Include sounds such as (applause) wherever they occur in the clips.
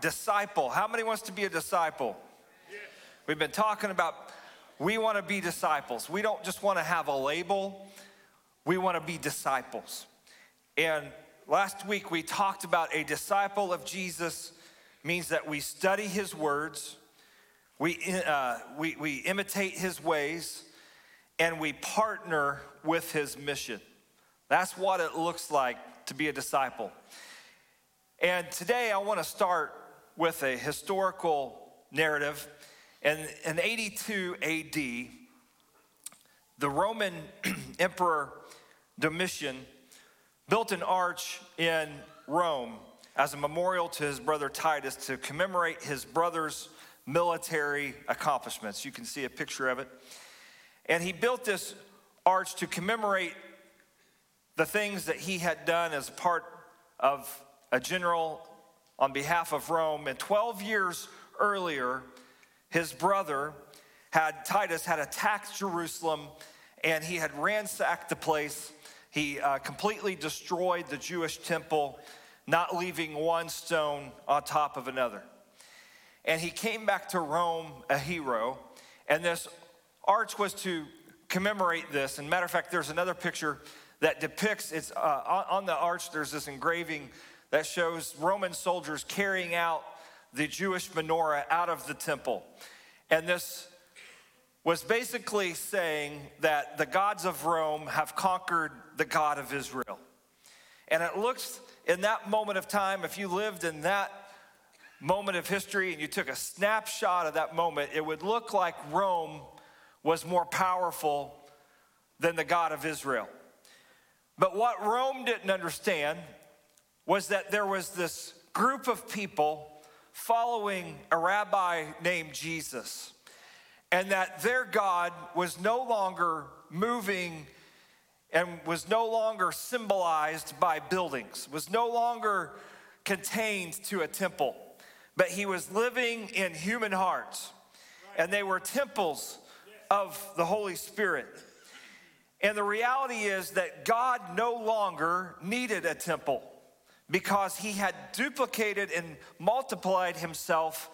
disciple. How many wants to be a disciple? We've been talking about we want to be disciples. We don't just want to have a label, we want to be disciples. And last week we talked about a disciple of Jesus means that we study his words, we, uh, we, we imitate his ways, and we partner with his mission. That's what it looks like to be a disciple. And today I want to start with a historical narrative. And in 82 AD, the Roman (clears throat) Emperor Domitian built an arch in Rome as a memorial to his brother Titus to commemorate his brother's military accomplishments. You can see a picture of it. And he built this arch to commemorate the things that he had done as part of a general on behalf of Rome. And 12 years earlier, his brother had, Titus, had attacked Jerusalem and he had ransacked the place. He uh, completely destroyed the Jewish temple, not leaving one stone on top of another. And he came back to Rome a hero, and this arch was to commemorate this. And matter of fact, there's another picture that depicts it's uh, on the arch. There's this engraving that shows Roman soldiers carrying out the Jewish menorah out of the temple. And this was basically saying that the gods of Rome have conquered the God of Israel. And it looks in that moment of time, if you lived in that moment of history and you took a snapshot of that moment, it would look like Rome was more powerful than the God of Israel. But what Rome didn't understand was that there was this group of people following a rabbi named Jesus, and that their God was no longer moving and was no longer symbolized by buildings, was no longer contained to a temple, but he was living in human hearts. And they were temples of the Holy Spirit. And the reality is that God no longer needed a temple because he had duplicated and multiplied himself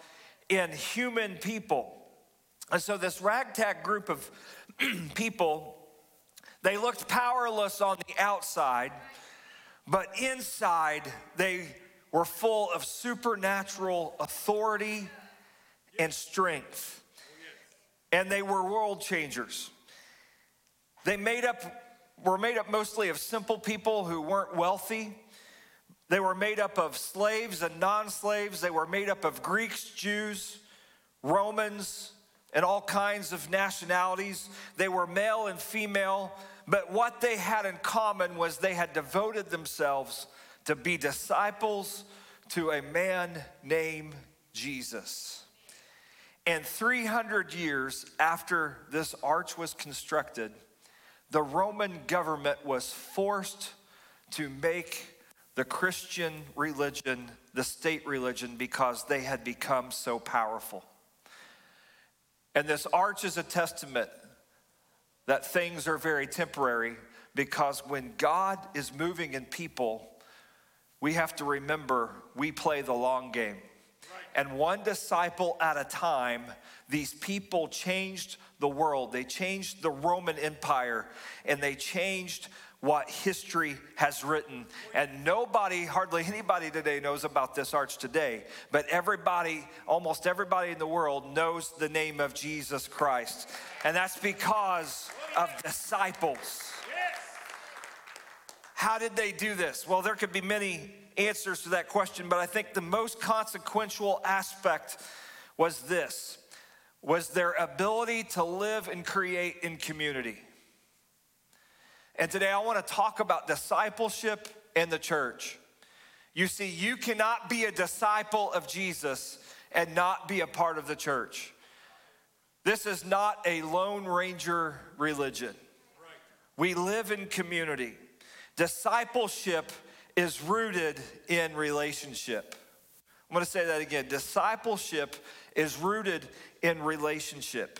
in human people. And so, this ragtag group of (clears throat) people, they looked powerless on the outside, but inside they were full of supernatural authority and strength. And they were world changers. They made up, were made up mostly of simple people who weren't wealthy they were made up of slaves and non slaves. They were made up of Greeks, Jews, Romans, and all kinds of nationalities. They were male and female, but what they had in common was they had devoted themselves to be disciples to a man named Jesus. And 300 years after this arch was constructed, the Roman government was forced to make the Christian religion the state religion because they had become so powerful. And this arch is a testament that things are very temporary because when God is moving in people, we have to remember we play the long game. And one disciple at a time, these people changed the world. They changed the Roman Empire and they changed what history has written. And nobody, hardly anybody today knows about this arch today, but everybody, almost everybody in the world knows the name of Jesus Christ. And that's because of disciples. How did they do this? Well, there could be many answers to that question, but I think the most consequential aspect was this was their ability to live and create in community. And today I want to talk about discipleship in the church. You see, you cannot be a disciple of Jesus and not be a part of the church. This is not a Lone Ranger religion. We live in community. Discipleship is rooted in relationship. I'm going to say that again. Discipleship is rooted in relationship.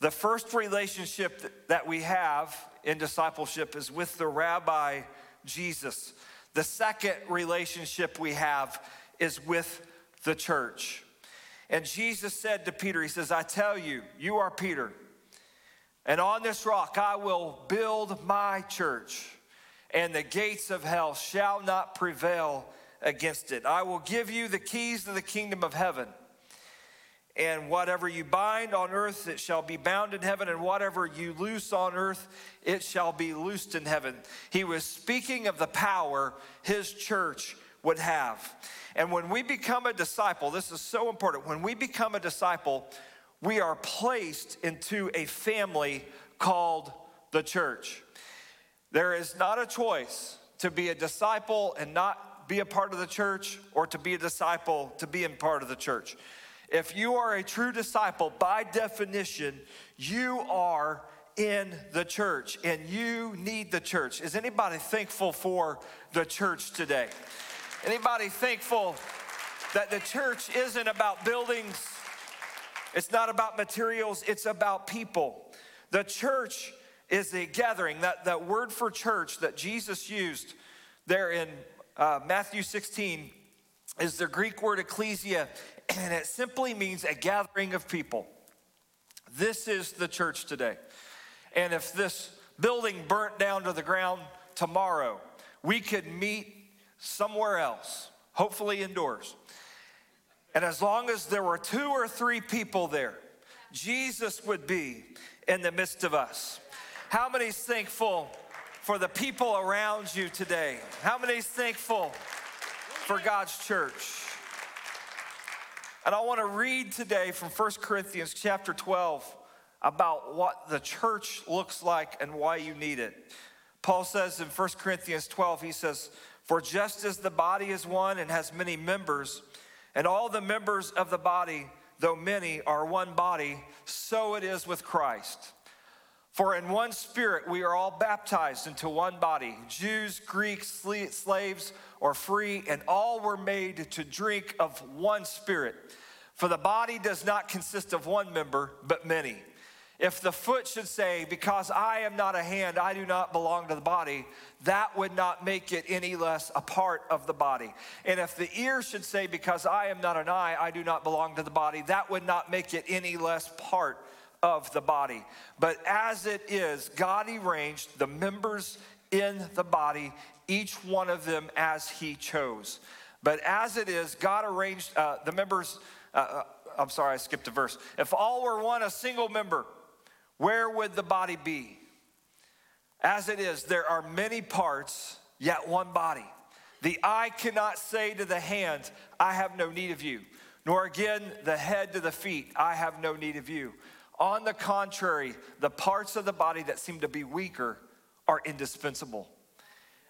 The first relationship that we have in discipleship is with the rabbi Jesus. The second relationship we have is with the church. And Jesus said to Peter, He says, I tell you, you are Peter, and on this rock I will build my church, and the gates of hell shall not prevail against it. I will give you the keys to the kingdom of heaven. And whatever you bind on earth, it shall be bound in heaven, and whatever you loose on earth, it shall be loosed in heaven. He was speaking of the power his church would have. And when we become a disciple, this is so important. When we become a disciple, we are placed into a family called the church. There is not a choice to be a disciple and not be a part of the church, or to be a disciple to be in part of the church. If you are a true disciple, by definition, you are in the church and you need the church. Is anybody thankful for the church today? Anybody thankful that the church isn't about buildings? It's not about materials, it's about people. The church is a gathering. That, that word for church that Jesus used there in uh, Matthew 16 is the Greek word ecclesia, and it simply means a gathering of people. This is the church today. And if this building burnt down to the ground tomorrow, we could meet somewhere else, hopefully indoors. And as long as there were two or three people there, Jesus would be in the midst of us. How many is thankful for the people around you today? How many is thankful for God's church? And I want to read today from 1 Corinthians chapter 12 about what the church looks like and why you need it. Paul says in 1 Corinthians 12, he says, For just as the body is one and has many members, and all the members of the body, though many, are one body, so it is with Christ. For in one spirit we are all baptized into one body Jews, Greeks, slaves, or free, and all were made to drink of one spirit. For the body does not consist of one member, but many. If the foot should say, Because I am not a hand, I do not belong to the body, that would not make it any less a part of the body. And if the ear should say, Because I am not an eye, I do not belong to the body, that would not make it any less part of the body. But as it is, God arranged the members in the body, each one of them as He chose. But as it is, God arranged uh, the members. Uh, uh, I'm sorry, I skipped a verse. If all were one, a single member, where would the body be? As it is, there are many parts, yet one body. The eye cannot say to the hand, I have no need of you, nor again the head to the feet, I have no need of you. On the contrary, the parts of the body that seem to be weaker are indispensable.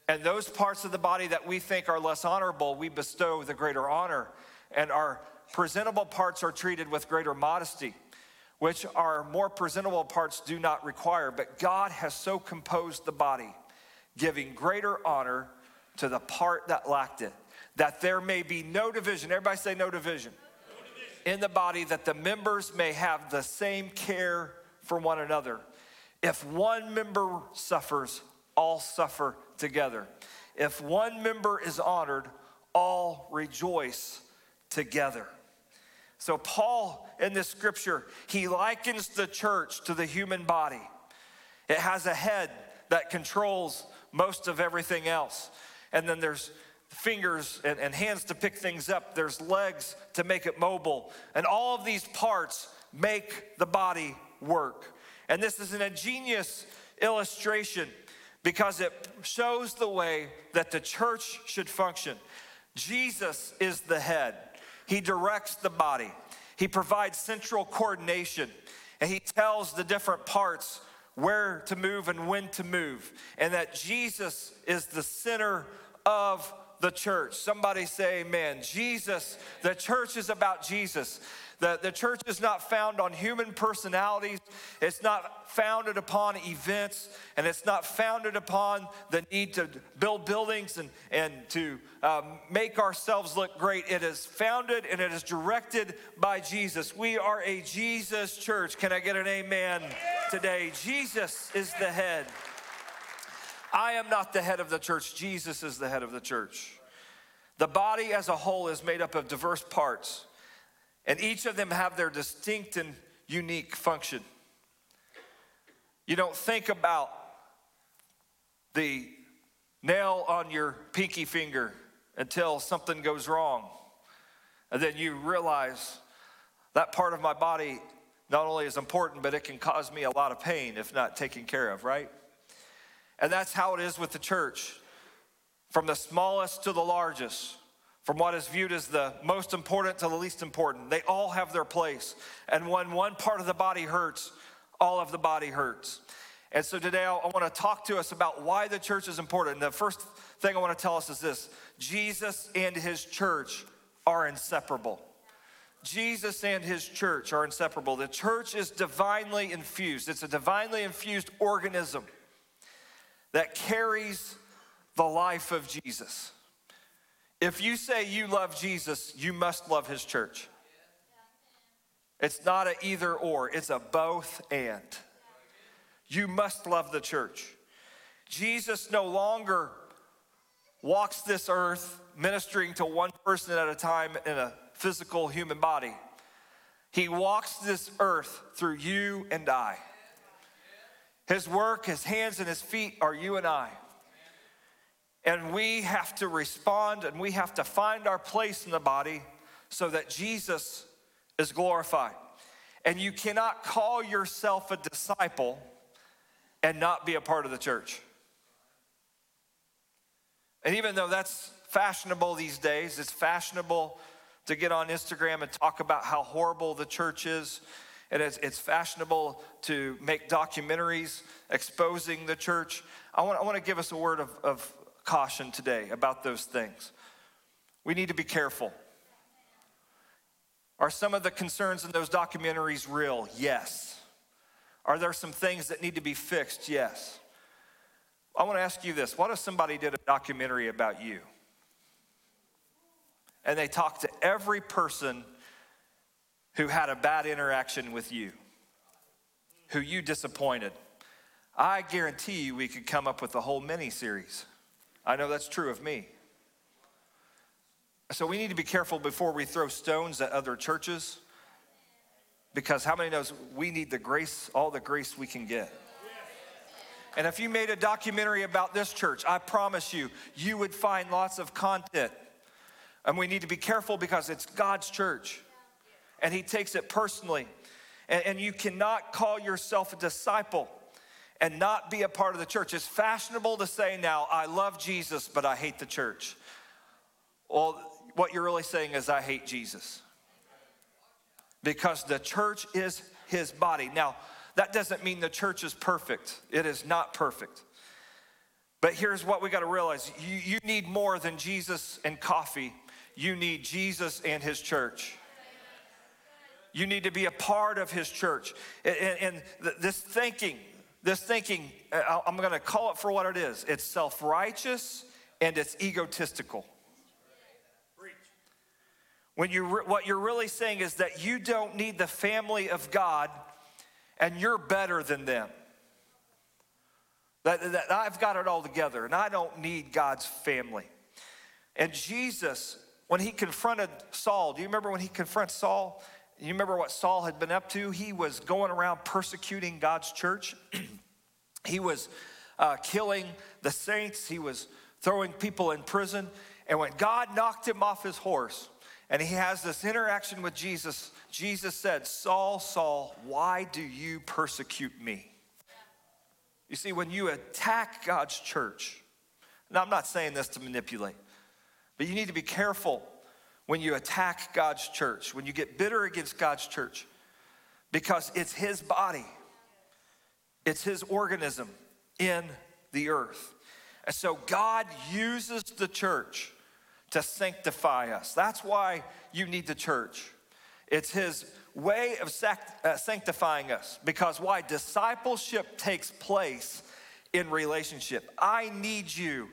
And those parts of the body that we think are less honorable, we bestow the greater honor. And our presentable parts are treated with greater modesty, which our more presentable parts do not require. But God has so composed the body, giving greater honor to the part that lacked it, that there may be no division. Everybody say, no division in the body that the members may have the same care for one another. If one member suffers, all suffer together. If one member is honored, all rejoice together. So, Paul in this scripture, he likens the church to the human body. It has a head that controls most of everything else. And then there's fingers and, and hands to pick things up, there's legs to make it mobile. And all of these parts make the body work. And this is an ingenious illustration because it shows the way that the church should function. Jesus is the head, He directs the body, He provides central coordination, and He tells the different parts where to move and when to move, and that Jesus is the center of the church. Somebody say amen. Jesus, the church is about Jesus. The, the church is not found on human personalities. It's not founded upon events, and it's not founded upon the need to build buildings and, and to um, make ourselves look great. It is founded and it is directed by Jesus. We are a Jesus church. Can I get an amen today? Jesus is the head. I am not the head of the church, Jesus is the head of the church. The body as a whole is made up of diverse parts, and each of them have their distinct and unique function. You don't think about the nail on your pinky finger until something goes wrong. And then you realize that part of my body not only is important, but it can cause me a lot of pain if not taken care of, right? And that's how it is with the church. From the smallest to the largest, from what is viewed as the most important to the least important, they all have their place. And when one part of the body hurts, all of the body hurts. And so today I, want to talk to us about why the church is important. And the first thing I want to tell us is this Jesus and his church are inseparable. Jesus and his church are inseparable. The church is divinely infused, it's a divinely infused organism that carries the life of Jesus. If you say you love Jesus, you must love his church. It's not a either or, it's a both and. You must love the church. Jesus no longer walks this earth ministering to one person at a time in a physical human body. He walks this earth through you and I. His work, his hands, and his feet are you and I. And we have to respond and we have to find our place in the body so that Jesus is glorified. And you cannot call yourself a disciple and not be a part of the church. And even though that's fashionable these days, it's fashionable to get on Instagram and talk about how horrible the church is. And it's, it's fashionable to make documentaries exposing the church. I want, I want to give us a word of, of caution today about those things. We need to be careful. Are some of the concerns in those documentaries real? Yes. Are there some things that need to be fixed? Yes. I want to ask you this what if somebody did a documentary about you? And they talked to every person who had a bad interaction with you, who you disappointed. I guarantee you we could come up with a whole mini series. I know that's true of me. So we need to be careful before we throw stones at other churches because how many knows we need the grace, all the grace we can get. And if you made a documentary about this church, I promise you, you would find lots of content. And we need to be careful because it's God's church and He takes it personally. And, and you cannot call yourself a disciple and not be a part of the church. It's fashionable to say now, I love Jesus, but I hate the church. Well, what you're really saying is, I hate Jesus. Because the church is his body. Now, that doesn't mean the church is perfect, it is not perfect. But here's what we got to realize you, you need more than Jesus and coffee, you need Jesus and his church. You need to be a part of his church. And, this thinking, this thinking, uh, I'm going to call it for what it is it's self righteous and it's egotistical. When you what you're really saying is that you don't need the family of God and you're better than them. That, that I've got it all together and I don't need God's family. And Jesus, when he confronted Saul, do you remember when he confronts Saul? You remember what Saul had been up to? He was going around persecuting God's church. (clears throat) he was uh, killing the saints. He was throwing people in prison. And when God knocked him off his horse and he has this interaction with Jesus, Jesus said, Saul, Saul, why do you persecute me? You see, when you attack God's church, and I'm not saying this to manipulate, but you need to be careful when you attack God's church, when you get bitter against God's church, because it's His body, it's His organism in the earth. And so God uses the church to sanctify us. That's why you need the church. It's His way of uh, sanctifying us. Because why? Discipleship takes place in relationship. I need you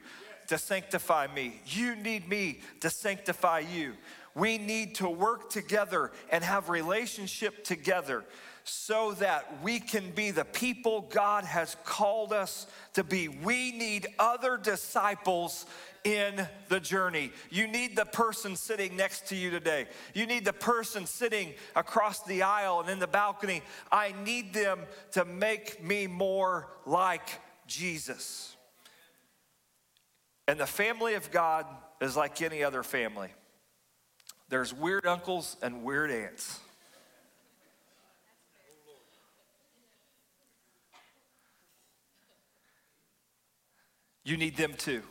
to sanctify me. You need me to sanctify you. We need to work together and have relationship together so that we can be the people God has called us to be. We need other disciples in the journey. You need the person sitting next to you today. You need the person sitting across the aisle and in the balcony. I need them to make me more like Jesus. And the family of God is like any other family. There's weird uncles and weird aunts. You need them too.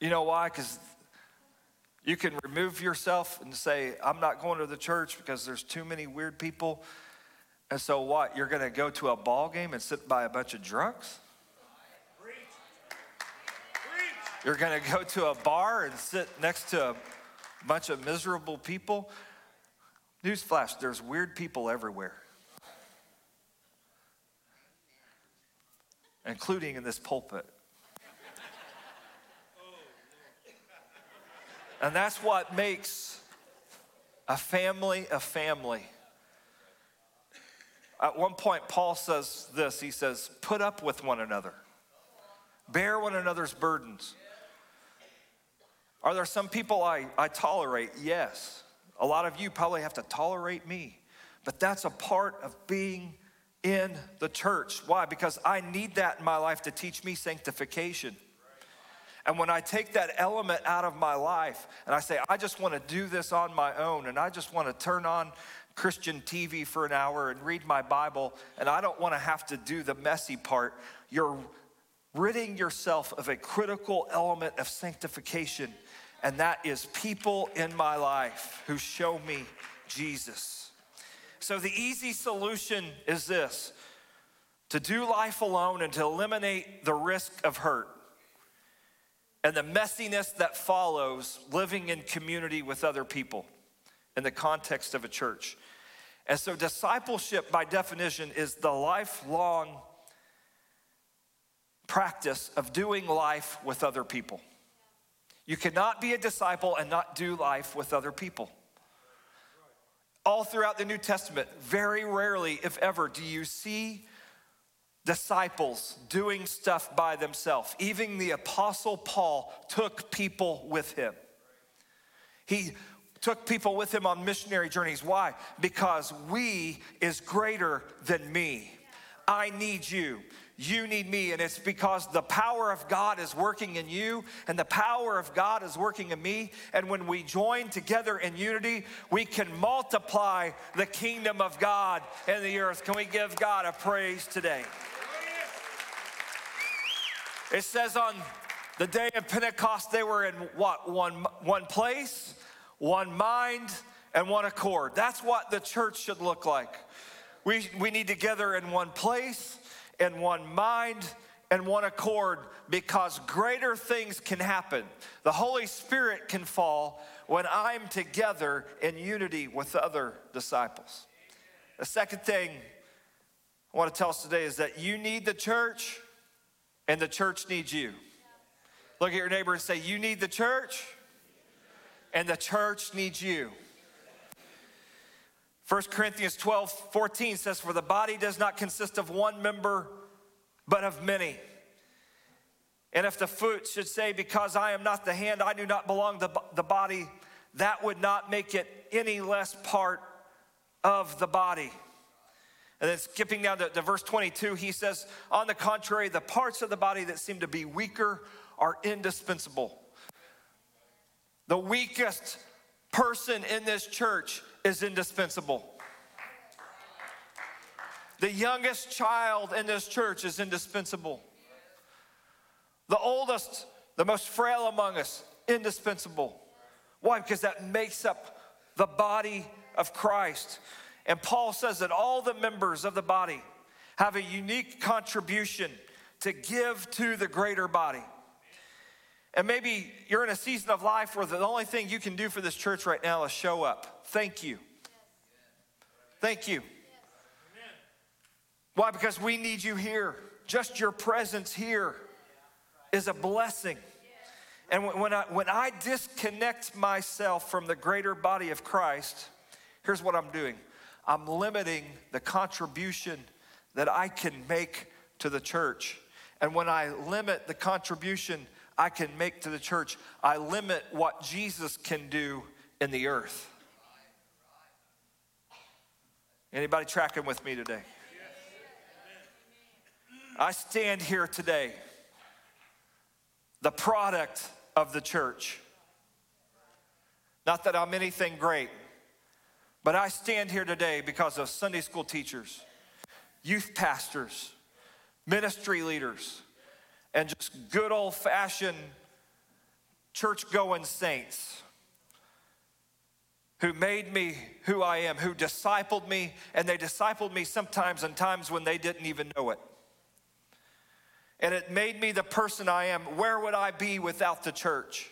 You know why? Because you can remove yourself and say, I'm not going to the church because there's too many weird people. And so what? You're going to go to a ball game and sit by a bunch of drunks? You're going to go to a bar and sit next to a bunch of miserable people? Newsflash, there's weird people everywhere. including in this pulpit. And that's what makes a family a family. At one point, Paul says this he says, Put up with one another, bear one another's burdens. Are there some people I, I tolerate? Yes. A lot of you probably have to tolerate me, but that's a part of being in the church. Why? Because I need that in my life to teach me sanctification. And when I take that element out of my life and I say, I just want to do this on my own and I just want to turn on Christian TV for an hour and read my Bible and I don't want to have to do the messy part, you're ridding yourself of a critical element of sanctification. And that is people in my life who show me Jesus. So, the easy solution is this to do life alone and to eliminate the risk of hurt and the messiness that follows living in community with other people in the context of a church. And so, discipleship, by definition, is the lifelong practice of doing life with other people. You cannot be a disciple and not do life with other people. All throughout the New Testament, very rarely, if ever, do you see disciples doing stuff by themselves. Even the Apostle Paul took people with him. He took people with him on missionary journeys. Why? Because we is greater than me. I need you. You need me. And it's because the power of God is working in you and the power of God is working in me. And when we join together in unity, we can multiply the kingdom of God in the earth. Can we give God a praise today? It says on the day of Pentecost, they were in what? One, one place, one mind, and one accord. That's what the church should look like. We, we need to gather in one place in one mind and one accord because greater things can happen. The Holy Spirit can fall when I'm together in unity with other disciples. The second thing I want to tell us today is that you need the church and the church needs you. Look at your neighbor and say, You need the church and the church needs you. 1 Corinthians 12, 14 says, For the body does not consist of one member, but of many. And if the foot should say, Because I am not the hand, I do not belong to the body, that would not make it any less part of the body. And then skipping down to, to, verse 22, he says, On the contrary, the parts of the body that seem to be weaker are indispensable. The weakest person in this church is indispensable. The youngest child in this church is indispensable. The oldest, the most frail among us, indispensable. Why? Because that makes up the body of Christ. And Paul says that all the members of the body have a unique contribution to give to the greater body. And maybe you're in a season of life where the only thing you can do for this church right now is show up. Thank you. Thank you. Why? Because we need you here. Just your presence here is a blessing. And when I, when I disconnect myself from the greater body of Christ, here's what I'm doing I'm limiting the contribution that I can make to the church. And when I limit the contribution I can make to the church, I limit what Jesus can do in the earth. Anybody tracking with me today? I stand here today, the product of the church. Not that I'm anything great, but I stand here today because of Sunday school teachers, youth pastors, ministry leaders, and just good old fashioned church going saints who made me who I am, who discipled me, and they discipled me sometimes in times when they didn't even know it. And it made me the person I am. Where would I be without the church?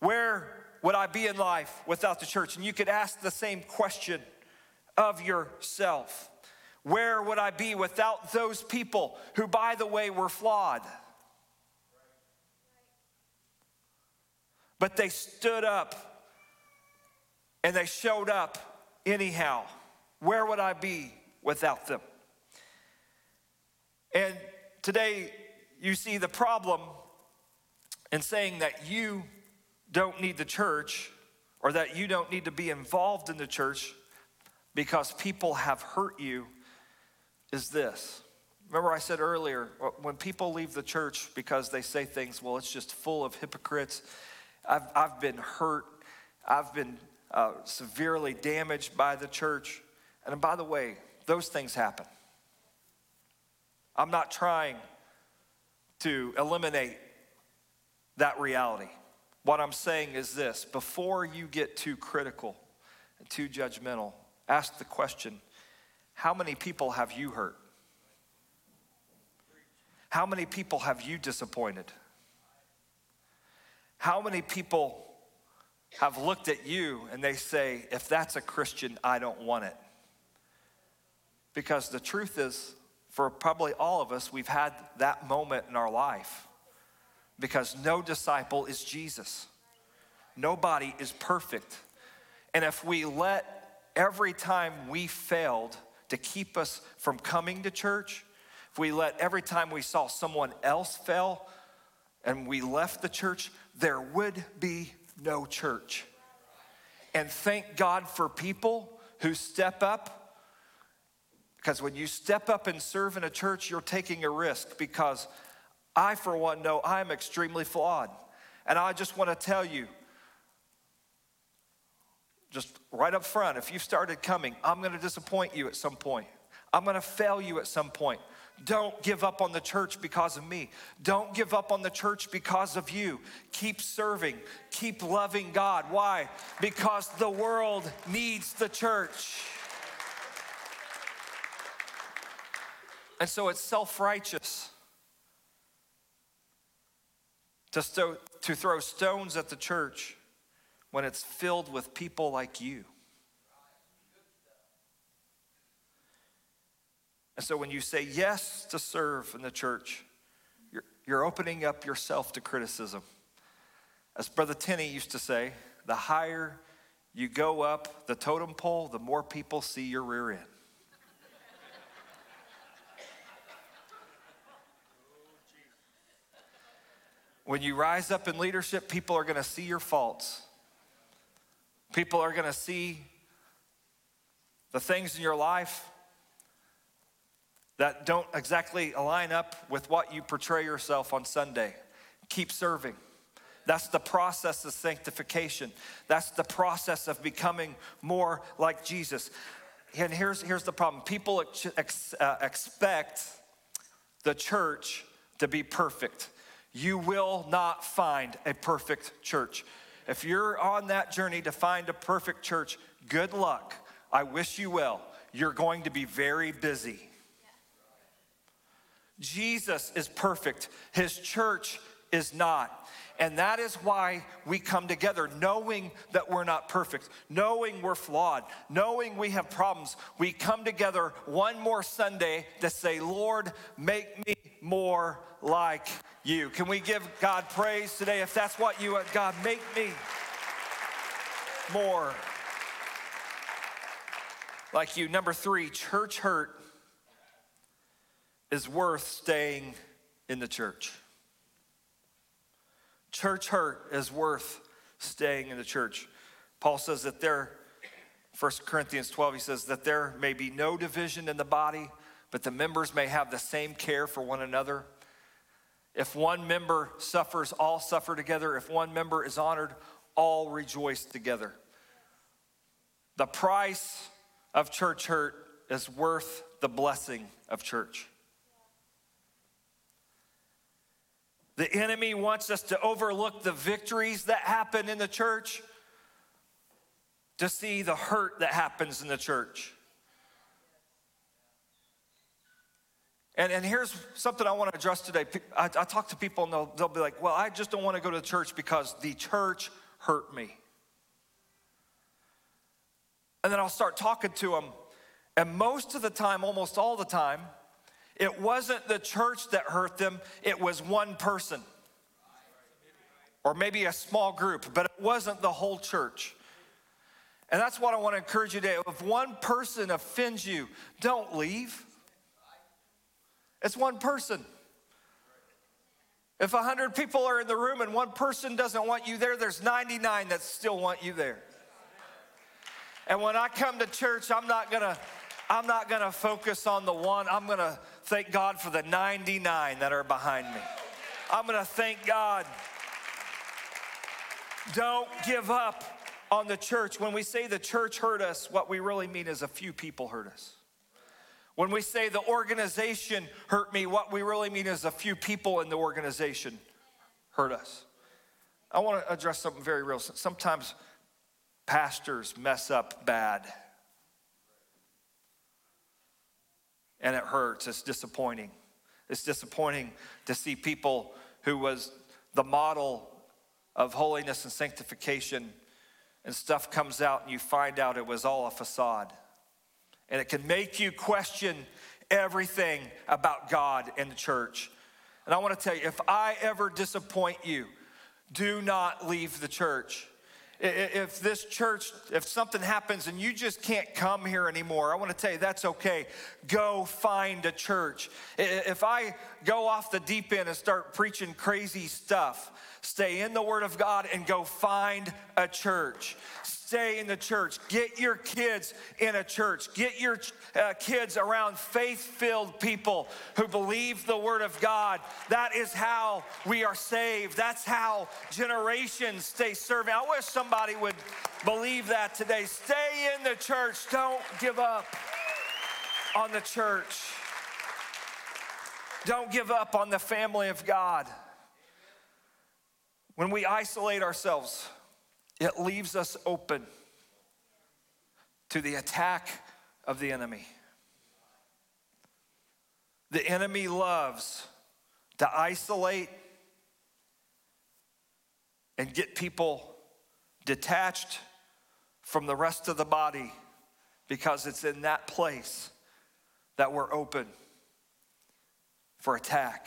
Where would I be in life without the church? And you could ask the same question of yourself. Where would I be without those people who, by the way, were flawed? But they stood up and they showed up anyhow. Where would I be without them? And today, you see the problem in saying that you don't need the church or that you don't need to be involved in the church because people have hurt you is this. Remember, I said earlier, when people leave the church because they say things, well, it's just full of hypocrites. I've, I've been hurt. I've been uh, severely damaged by the church. And by the way, those things happen. I'm not trying to eliminate that reality. What I'm saying is this before you get too critical and too judgmental, ask the question how many people have you hurt? How many people have you disappointed? How many people have looked at you and they say, if that's a Christian, I don't want it. Because the truth is, for probably all of us, we've had that moment in our life. Because no disciple is Jesus, nobody is perfect. And if we let every time we failed to keep us from coming to church, if we let every time we saw someone else fail and we left the church, there would be no church. And thank God for people who step up. Because when you step up and serve in a church, you're taking a risk. Because I, for one, know I'm extremely flawed. And I just want to tell you, just right up front, if you started coming, I'm going to disappoint you at some point. I'm going to fail you at some point. Don't give up on the church because of me. Don't give up on the church because of you. Keep serving, keep loving God. Why? Because the world needs the church. And so it's self righteous to, to throw stones at the church when it's filled with people like you. And so when you say yes to serve in the church, you're, you're opening up yourself to criticism. As Brother Tenney used to say, the higher you go up the totem pole, the more people see your rear end. when you rise up in leadership, people are going to see your faults. People are going to see the things in your life that don't exactly align up with what you portray yourself on Sunday. Keep serving. That's the process of sanctification. That's the process of becoming more like Jesus. And here's, here's the problem people ex, uh, expect the church to be perfect. You will not find a perfect church. If you're on that journey to find a perfect church, good luck. I wish you well. You're going to be very busy. Jesus is perfect, his church is not. And that is why we come together, knowing that we're not perfect, knowing we're flawed, knowing we have problems. We come together one more Sunday to say, Lord, make me more like you. Can we give God praise today if that's what you want? God, make me more like you. Number three, church hurt is worth staying in the church. Church hurt is worth staying in the church. Paul says that there, 1 Corinthians 12, he says that there may be no division in the body, but the members may have the same care for one another. If one member suffers, all suffer together. If one member is honored, all rejoice together. The price of church hurt is worth the blessing of church. The enemy wants us to overlook the victories that happen in the church to see the hurt that happens in the church. And, and here's something I want to address today. I, I talk to people and they'll, they'll be like, well, I just don't want to go to church because the church hurt me. And then I'll start talking to them. And most of the time, almost all the time, it wasn't the church that hurt them, it was one person. Or maybe a small group, but it wasn't the whole church. And that's what I want to encourage you today. If one person offends you, don't leave. It's one person. If 100 people are in the room and one person doesn't want you there, there's 99 that still want you there. And when I come to church, I'm not going to I'm not going to focus on the one. I'm going to thank God for the 99 that are behind me. I'm going to thank God. Don't give up on the church. When we say the church hurt us, what we really mean is a few people hurt us. When we say the organization hurt me, what we really mean is a few people in the organization hurt us. I want to address something very real. Sometimes pastors mess up bad. And it hurts. It's disappointing. It's disappointing to see people who was the model of holiness and sanctification and stuff comes out and you find out it was all a facade and it can make you question everything about God and the church. And I want to tell you if I ever disappoint you, do not leave the church. If this church, if something happens and you just can't come here anymore, I want to tell you that's okay. Go find a church. If I go off the deep end and start preaching crazy stuff, stay in the Word of God and go find a church stay in the church. Get your kids in a church. Get your uh, kids around faith filled people who believe the Word of God. That is how we are saved. That's how generations stay serving. I wish somebody would believe that today. Stay in the church. Don't give up on the church. Don't give up on the family of God. When we isolate ourselves, it leaves us open to the attack of the enemy. The enemy loves to isolate and get people detached from the rest of the body because it's in that place that we're open for attack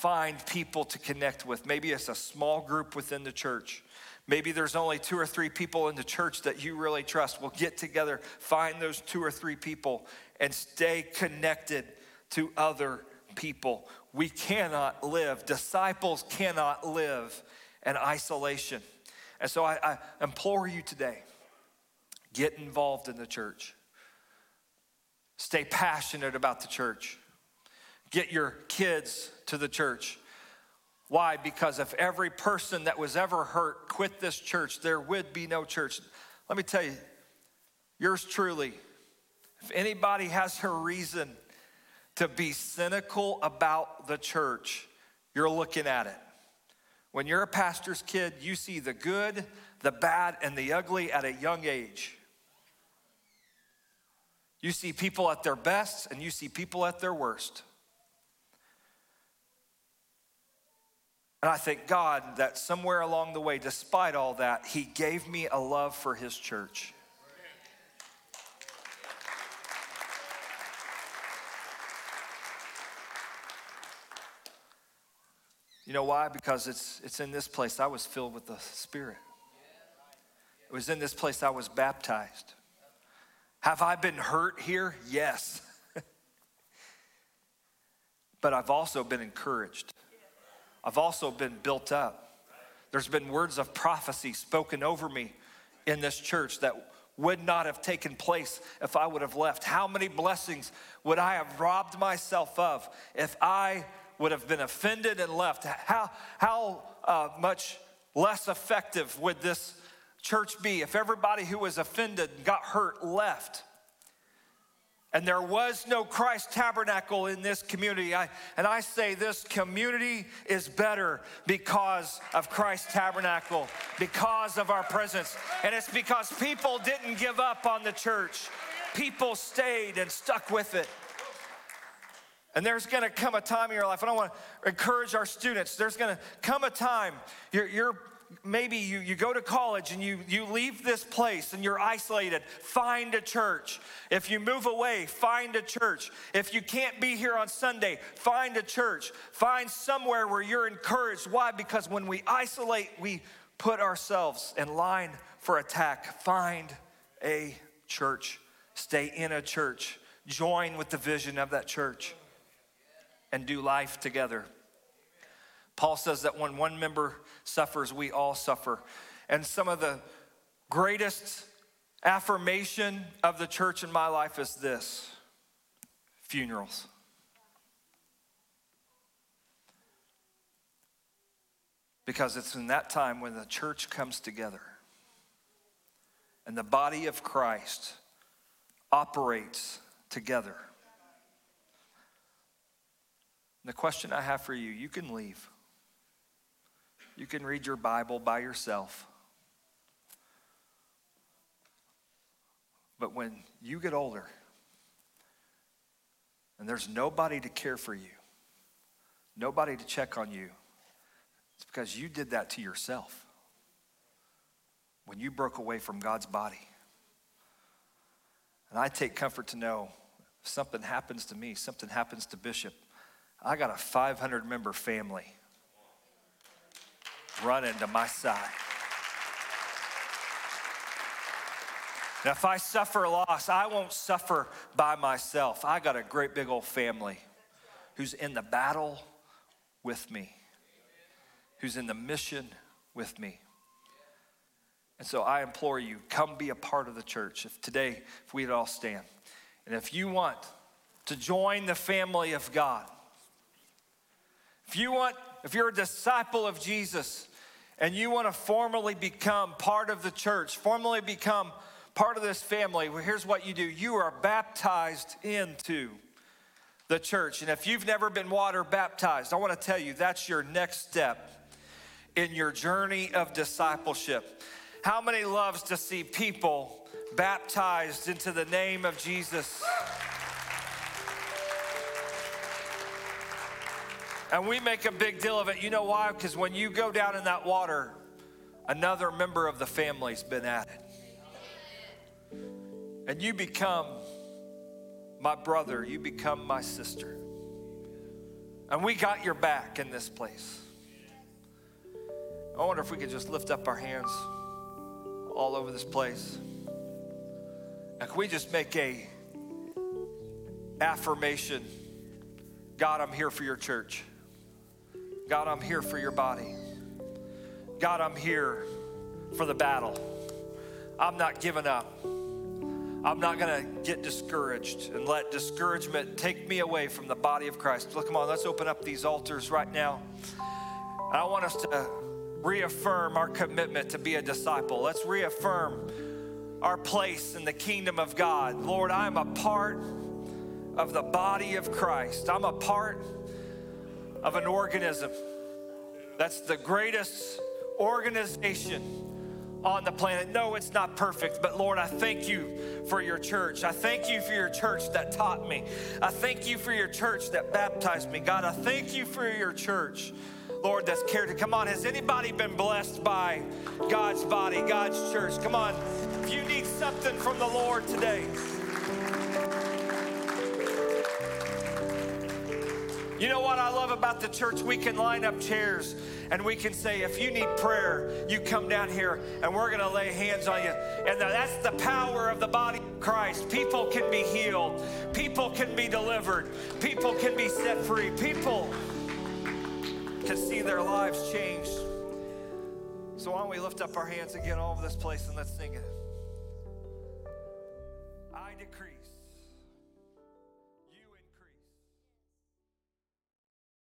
find people to connect with. Maybe it's a small group within the church. Maybe there's only two or three people in the church that you really trust. Well, get together, find those two or three people, and stay connected to other people. We cannot live, disciples cannot live in isolation. And so I, I implore you today get involved in the church, stay passionate about the church. Get your kids to the church. Why? Because if every person that was ever hurt quit this church, there would be no church. Let me tell you, yours truly, if anybody has a reason to be cynical about the church, you're looking at it. When you're a pastor's kid, you see the good, the bad, and the ugly at a young age. You see people at their best and you see people at their worst. And I thank God that somewhere along the way, despite all that, He gave me a love for His church. You know why? Because it's, it's in this place I was filled with the Spirit. It was in this place I was baptized. Have I been hurt here? Yes. (laughs) but I've also been encouraged. I've also been built up. There's been words of prophecy spoken over me in this church that would not have taken place if I would have left. How many blessings would I have robbed myself of if I would have been offended and left? How, how uh, much less effective would this church be if everybody who was offended and got hurt left? And there was no Christ tabernacle in this community. I, and I say this community is better because of Christ tabernacle, because of our presence. And it's because people didn't give up on the church, people stayed and stuck with it. And there's gonna come a time in your life, and I wanna encourage our students, there's gonna come a time, you're, you're maybe you, you go to college and you, you leave this place and you're isolated, find a church. If you move away, find a church. If you can't be here on Sunday, find a church. Find somewhere where you're encouraged. Why? Because when we isolate, we put ourselves in line for attack. Find a church. Stay in a church. Join with the vision of that church and do life together. Paul says that when one member suffers, we all suffer. And some of the greatest affirmation of the church in my life is this funerals. Because it's in that time when the church comes together and the body of Christ operates together. the question I have for you you can leave. You can read your Bible by yourself. But when you get older and there's nobody to care for you, nobody to check on you, it's because you did that to yourself when you broke away from God's body. And I take comfort to know if something happens to me, something happens to Bishop, I got a 500 member family running to my side. Now, if I suffer loss, I won't suffer by myself. I got a great big old family who's in the battle with me, who's in the mission with me. And so I implore you, come be a part of the church. If today, if we'd all stand. And if you want to join the family of God, if you want if you're a disciple of Jesus and you want to formally become part of the church, formally become part of this family, well, here's what you do you are baptized into the church. And if you've never been water baptized, I want to tell you that's your next step in your journey of discipleship. How many loves to see people baptized into the name of Jesus? And we make a big deal of it. You know why? Because when you go down in that water, another member of the family's been added. And you become my brother, you become my sister. And we got your back in this place. I wonder if we could just lift up our hands all over this place. And can we just make a affirmation? God, I'm here for your church. God, I'm here for your body. God, I'm here for the battle. I'm not giving up. I'm not going to get discouraged and let discouragement take me away from the body of Christ. Look, come on, let's open up these altars right now. I want us to reaffirm our commitment to be a disciple. Let's reaffirm our place in the kingdom of God. Lord, I'm a part of the body of Christ. I'm a part of an organism that's the greatest organization on the planet. No, it's not perfect, but Lord, I thank you for your church. I thank you for your church that taught me. I thank you for your church that baptized me. God, I thank you for your church. Lord, that's cared to come on. Has anybody been blessed by God's body, God's church? Come on. If you need something from the Lord today, You know what I love about the church? We can line up chairs And we can say, if you need prayer, you come down here and we're going to lay hands on you. And that's the power of the body of Christ. People can be healed, people can be delivered, people can be set free, people can see their lives changed. So, why don't we lift up our hands again all over this place and let's sing it? I decrease.